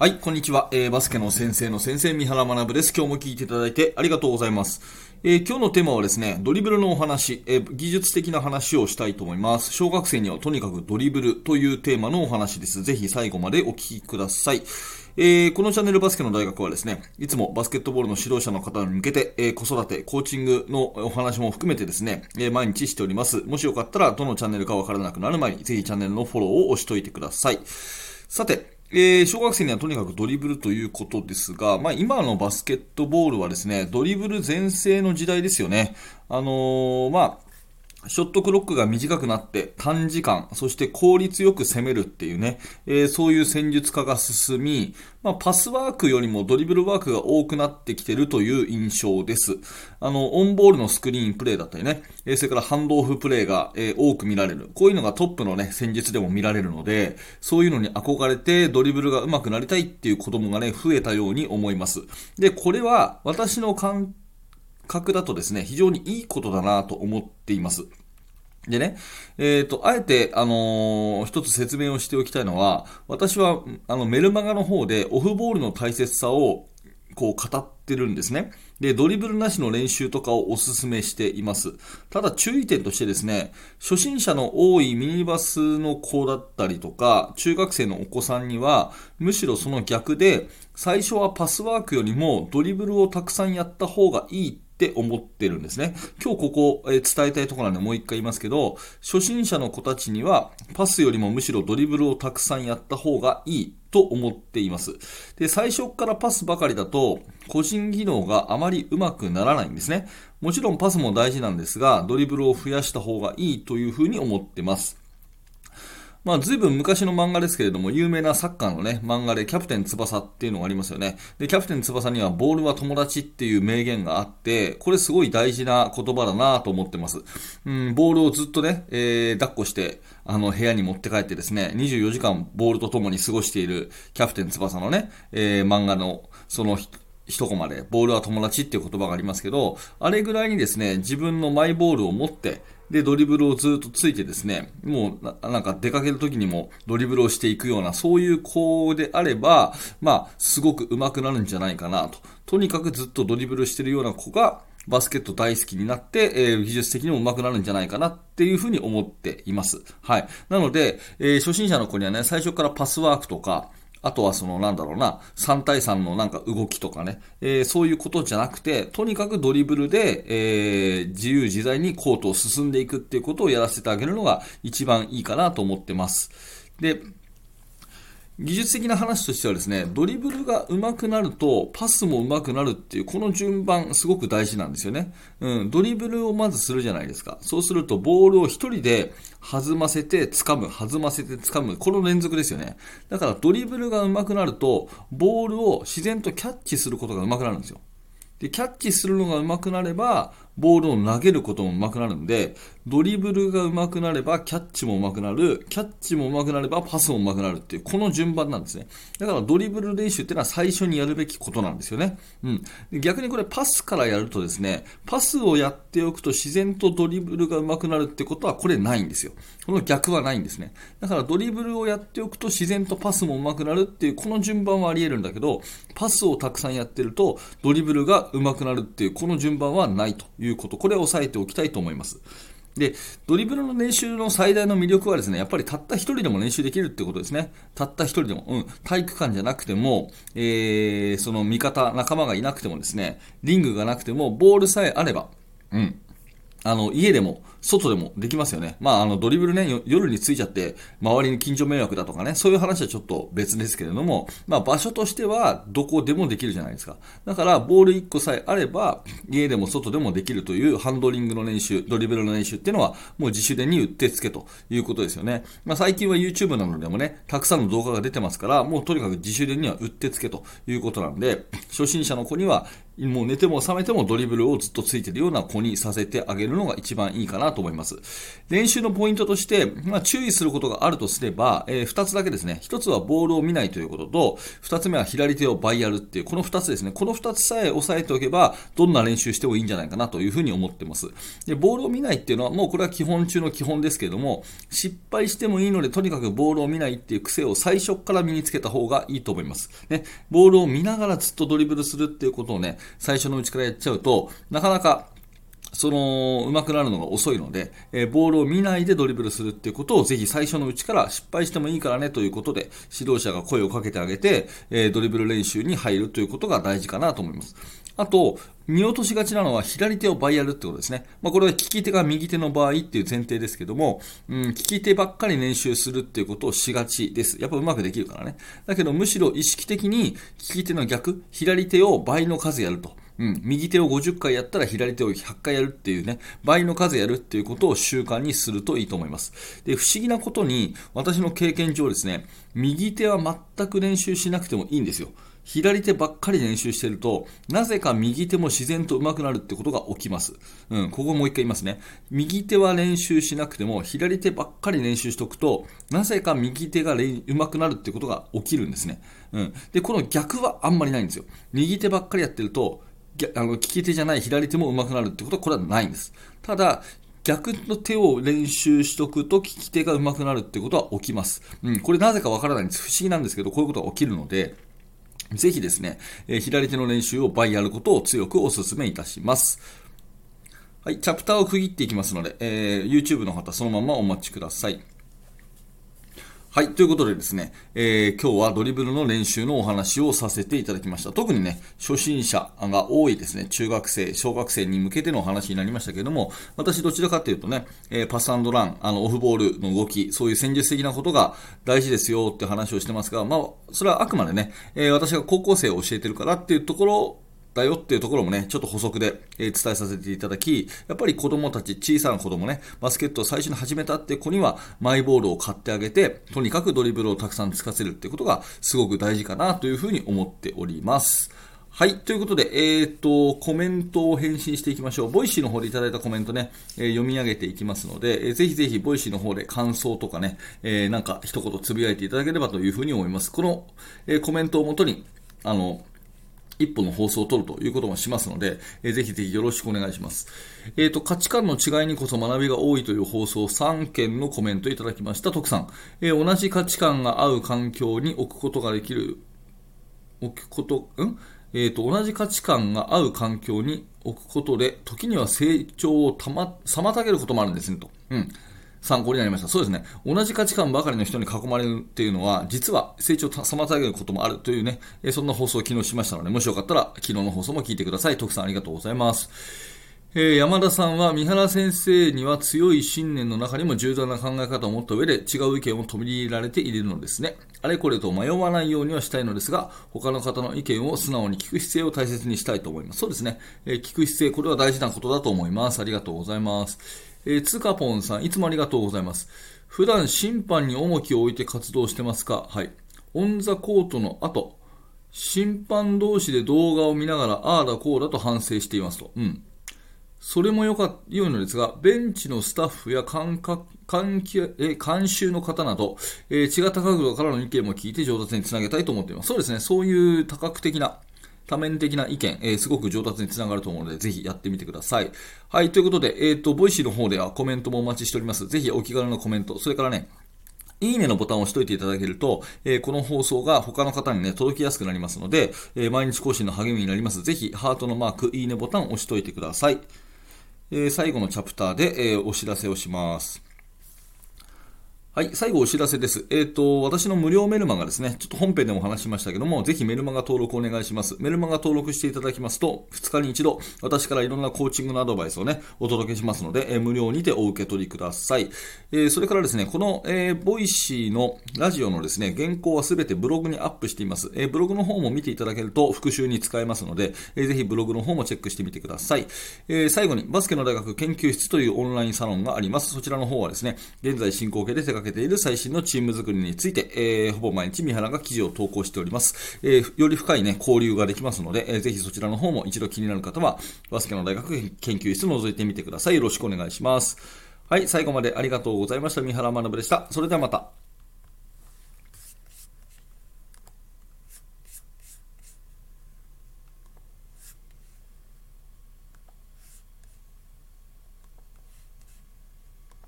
はい、こんにちは。えー、バスケの先生の先生、三原学です。今日も聞いていただいてありがとうございます。えー、今日のテーマはですね、ドリブルのお話、えー、技術的な話をしたいと思います。小学生にはとにかくドリブルというテーマのお話です。ぜひ最後までお聞きください。えー、このチャンネルバスケの大学はですね、いつもバスケットボールの指導者の方に向けて、えー、子育て、コーチングのお話も含めてですね、えー、毎日しております。もしよかったら、どのチャンネルかわからなくなる前に、ぜひチャンネルのフォローを押しといてください。さて、えー、小学生にはとにかくドリブルということですが、まあ、今のバスケットボールはですね、ドリブル全盛の時代ですよね。あのー、まあ、ショットクロックが短くなって短時間、そして効率よく攻めるっていうね、えー、そういう戦術化が進み、まあ、パスワークよりもドリブルワークが多くなってきてるという印象です。あの、オンボールのスクリーンプレイだったりね、えー、それからハンドオフプレイが、えー、多く見られる。こういうのがトップのね、戦術でも見られるので、そういうのに憧れてドリブルが上手くなりたいっていう子供がね、増えたように思います。で、これは私の感覚だとですね、非常にいいことだなと思っています。でね、えっ、ー、と、あえて、あのー、一つ説明をしておきたいのは、私は、あの、メルマガの方でオフボールの大切さを、こう、語ってるんですね。で、ドリブルなしの練習とかをお勧めしています。ただ注意点としてですね、初心者の多いミニバスの子だったりとか、中学生のお子さんには、むしろその逆で、最初はパスワークよりもドリブルをたくさんやった方がいいって思ってるんですね。今日ここ、え伝えたいところなんでもう一回言いますけど、初心者の子たちにはパスよりもむしろドリブルをたくさんやった方がいいと思っています。で、最初からパスばかりだと個人技能があまり上手くならないんですね。もちろんパスも大事なんですが、ドリブルを増やした方がいいというふうに思ってます。まあ、ずいぶん昔の漫画ですけれども、有名なサッカーのね、漫画でキャプテン翼っていうのがありますよね。で、キャプテン翼にはボールは友達っていう名言があって、これすごい大事な言葉だなと思ってます。うん、ボールをずっとね、えー、抱っこして、あの、部屋に持って帰ってですね、24時間ボールと共に過ごしているキャプテン翼のね、えー、漫画の、その一コマで、ボールは友達っていう言葉がありますけど、あれぐらいにですね、自分のマイボールを持って、で、ドリブルをずっとついてですね、もうなんか出かける時にもドリブルをしていくような、そういう子であれば、まあ、すごく上手くなるんじゃないかなと。とにかくずっとドリブルしてるような子が、バスケット大好きになって、えー、技術的にも上手くなるんじゃないかなっていうふうに思っています。はい。なので、えー、初心者の子にはね、最初からパスワークとか、あとはそのなんだろうな、3対3のなんか動きとかね、えー、そういうことじゃなくて、とにかくドリブルで、えー、自由自在にコートを進んでいくっていうことをやらせてあげるのが一番いいかなと思ってます。で、技術的な話としてはですね、ドリブルが上手くなると、パスも上手くなるっていう、この順番、すごく大事なんですよね。うん、ドリブルをまずするじゃないですか。そうすると、ボールを一人で弾ませて掴む、弾ませて掴む、この連続ですよね。だから、ドリブルが上手くなると、ボールを自然とキャッチすることが上手くなるんですよ。で、キャッチするのが上手くなれば、ボールを投げることも上手くなるんで、ドリブルが上手くなればキャッチも上手くなる、キャッチも上手くなればパスも上手くなるっていう、この順番なんですね。だからドリブル練習っていうのは最初にやるべきことなんですよね。うん。逆にこれパスからやるとですね、パスをやっておくと自然とドリブルが上手くなるってことはこれないんですよ。この逆はないんですね。だからドリブルをやっておくと自然とパスも上手くなるっていう、この順番はあり得るんだけど、パスをたくさんやってるとドリブルが上手くなるっていう、この順番はないということ。これを押さえておきたいと思います。で、ドリブルの練習の最大の魅力はですね、やっぱりたった一人でも練習できるってことですね。たった一人でも、うん、体育館じゃなくても、えー、その味方、仲間がいなくてもですね、リングがなくても、ボールさえあれば、うん、あの、家でも、外でもできますよね。まあ、あの、ドリブルね、夜についちゃって、周りに近所迷惑だとかね、そういう話はちょっと別ですけれども、まあ、場所としては、どこでもできるじゃないですか。だから、ボール1個さえあれば、家でも外でもできるというハンドリングの練習、ドリブルの練習っていうのは、もう自主練にうってつけということですよね。まあ、最近は YouTube などでもね、たくさんの動画が出てますから、もうとにかく自主練にはうってつけということなんで、初心者の子には、もう寝ても覚めてもドリブルをずっとついてるような子にさせてあげるのが一番いいかなと思います。練習のポイントとして、まあ、注意することがあるとすれば、えー、2つだけですね。1つはボールを見ないということと、2つ目は左手を倍やるっていう、この2つですね。この2つさえ押さえておけば、どんな練習してもいいんじゃないかなというふうに思ってます。で、ボールを見ないっていうのは、もうこれは基本中の基本ですけれども、失敗してもいいので、とにかくボールを見ないっていう癖を最初から身につけた方がいいと思います。ね、ボールを見ながらずっとドリブルするっていうことをね、最初のうちからやっちゃうと、なかなかその、上手くなるのが遅いので、えー、ボールを見ないでドリブルするっていうことをぜひ最初のうちから失敗してもいいからねということで、指導者が声をかけてあげて、えー、ドリブル練習に入るということが大事かなと思います。あと、見落としがちなのは左手を倍やるってことですね。まあ、これは利き手が右手の場合っていう前提ですけども、うん、利き手ばっかり練習するっていうことをしがちです。やっぱうまくできるからね。だけどむしろ意識的に利き手の逆、左手を倍の数やると。うん、右手を50回やったら左手を100回やるっていうね、倍の数やるっていうことを習慣にするといいと思います。で、不思議なことに、私の経験上ですね、右手は全く練習しなくてもいいんですよ。左手ばっかり練習してると、なぜか右手も自然と上手くなるってことが起きます。うん、ここもう一回言いますね。右手は練習しなくても、左手ばっかり練習しておくと、なぜか右手が上手くなるってことが起きるんですね。うん。で、この逆はあんまりないんですよ。右手ばっかりやってると、あの利き手じゃない左手も上手くなるってことはこれはないんです。ただ、逆の手を練習しとくと利き手が上手くなるってことは起きます。うん、これなぜかわからないんです。不思議なんですけど、こういうことが起きるので、ぜひですね、えー、左手の練習を倍やることを強くお勧めいたします。はい、チャプターを区切っていきますので、えー、YouTube の方そのままお待ちください。はい。ということでですね、えー、今日はドリブルの練習のお話をさせていただきました。特にね、初心者が多いですね、中学生、小学生に向けてのお話になりましたけれども、私どちらかというとね、えー、パスラン、あの、オフボールの動き、そういう戦術的なことが大事ですよって話をしてますが、まあ、それはあくまでね、えー、私が高校生を教えてるからっていうところだよっていうところもね、ちょっと補足で、え伝えさせていただき、やっぱり子供たち、小さな子供ね、バスケットを最初に始めたって子には、マイボールを買ってあげて、とにかくドリブルをたくさんつかせるってことが、すごく大事かなというふうに思っております。はい。ということで、えっ、ー、と、コメントを返信していきましょう。ボイシーの方でいただいたコメントね、えー、読み上げていきますので、えー、ぜひぜひボイシーの方で感想とかね、えなんか一言つぶやいていただければというふうに思います。この、えコメントをもとに、あの、一本の放送を取るということもしますので、えー、ぜひぜひよろしくお願いします。えっ、ー、と、価値観の違いにこそ学びが多いという放送3件のコメントいただきました。徳さん、えー、同じ価値観が合う環境に置くことができる、置くこと、ん？えっ、ー、と、同じ価値観が合う環境に置くことで、時には成長をたま、妨げることもあるんですね、と。うん。参考になりました。そうですね。同じ価値観ばかりの人に囲まれるっていうのは、実は成長を妨げることもあるというね、えそんな放送を昨日しましたので、もしよかったら昨日の放送も聞いてください。徳さんありがとうございます。えー、山田さんは三原先生には強い信念の中にも重大な考え方を持った上で違う意見を取り入れられているのですね。あれこれと迷わないようにはしたいのですが、他の方の意見を素直に聞く姿勢を大切にしたいと思います。そうですね。えー、聞く姿勢、これは大事なことだと思います。ありがとうございます。えー、つかぽんさん、いつもありがとうございます。普段審判に重きを置いて活動してますか？はい。オンザコートの後、審判同士で動画を見ながら、ああだこうだと反省していますと。うん。それもよか、良いのですが、ベンチのスタッフや監監え監修の方など、えー、違った角度からの意見も聞いて上達につなげたいと思っています。そうですね。そういう多角的な多面的な意見、えー、すごく上達につながると思うので、ぜひやってみてください。はい、ということで、えっ、ー、と、ボイシーの方ではコメントもお待ちしております。ぜひお気軽なコメント、それからね、いいねのボタンを押しといていただけると、えー、この放送が他の方にね、届きやすくなりますので、えー、毎日更新の励みになります。ぜひ、ハートのマーク、いいねボタンを押しといてください。えー、最後のチャプターで、えお知らせをします。はい、最後お知らせです。えっ、ー、と、私の無料メルマガですね、ちょっと本編でも話しましたけども、ぜひメルマガ登録お願いします。メルマガ登録していただきますと、2日に一度、私からいろんなコーチングのアドバイスをね、お届けしますので、えー、無料にてお受け取りください。えー、それからですね、この、えー、 Voicy のラジオのですね、原稿はすべてブログにアップしています。えー、ブログの方も見ていただけると復習に使えますので、えー、ぜひブログの方もチェックしてみてください。えー、最後に、バスケの大学研究室というオンラインサロンがあります。そちらの方はですね、現在進行形でかけている最新のチーム作りについて、えー、ほぼ毎日三原が記事を投稿しております。えー、より深いね、交流ができますので、えー、ぜひそちらの方も一度気になる方は、バスケの大学研究室を覗いてみてください。よろしくお願いします。はい、最後までありがとうございました。三原学でした。それではまた。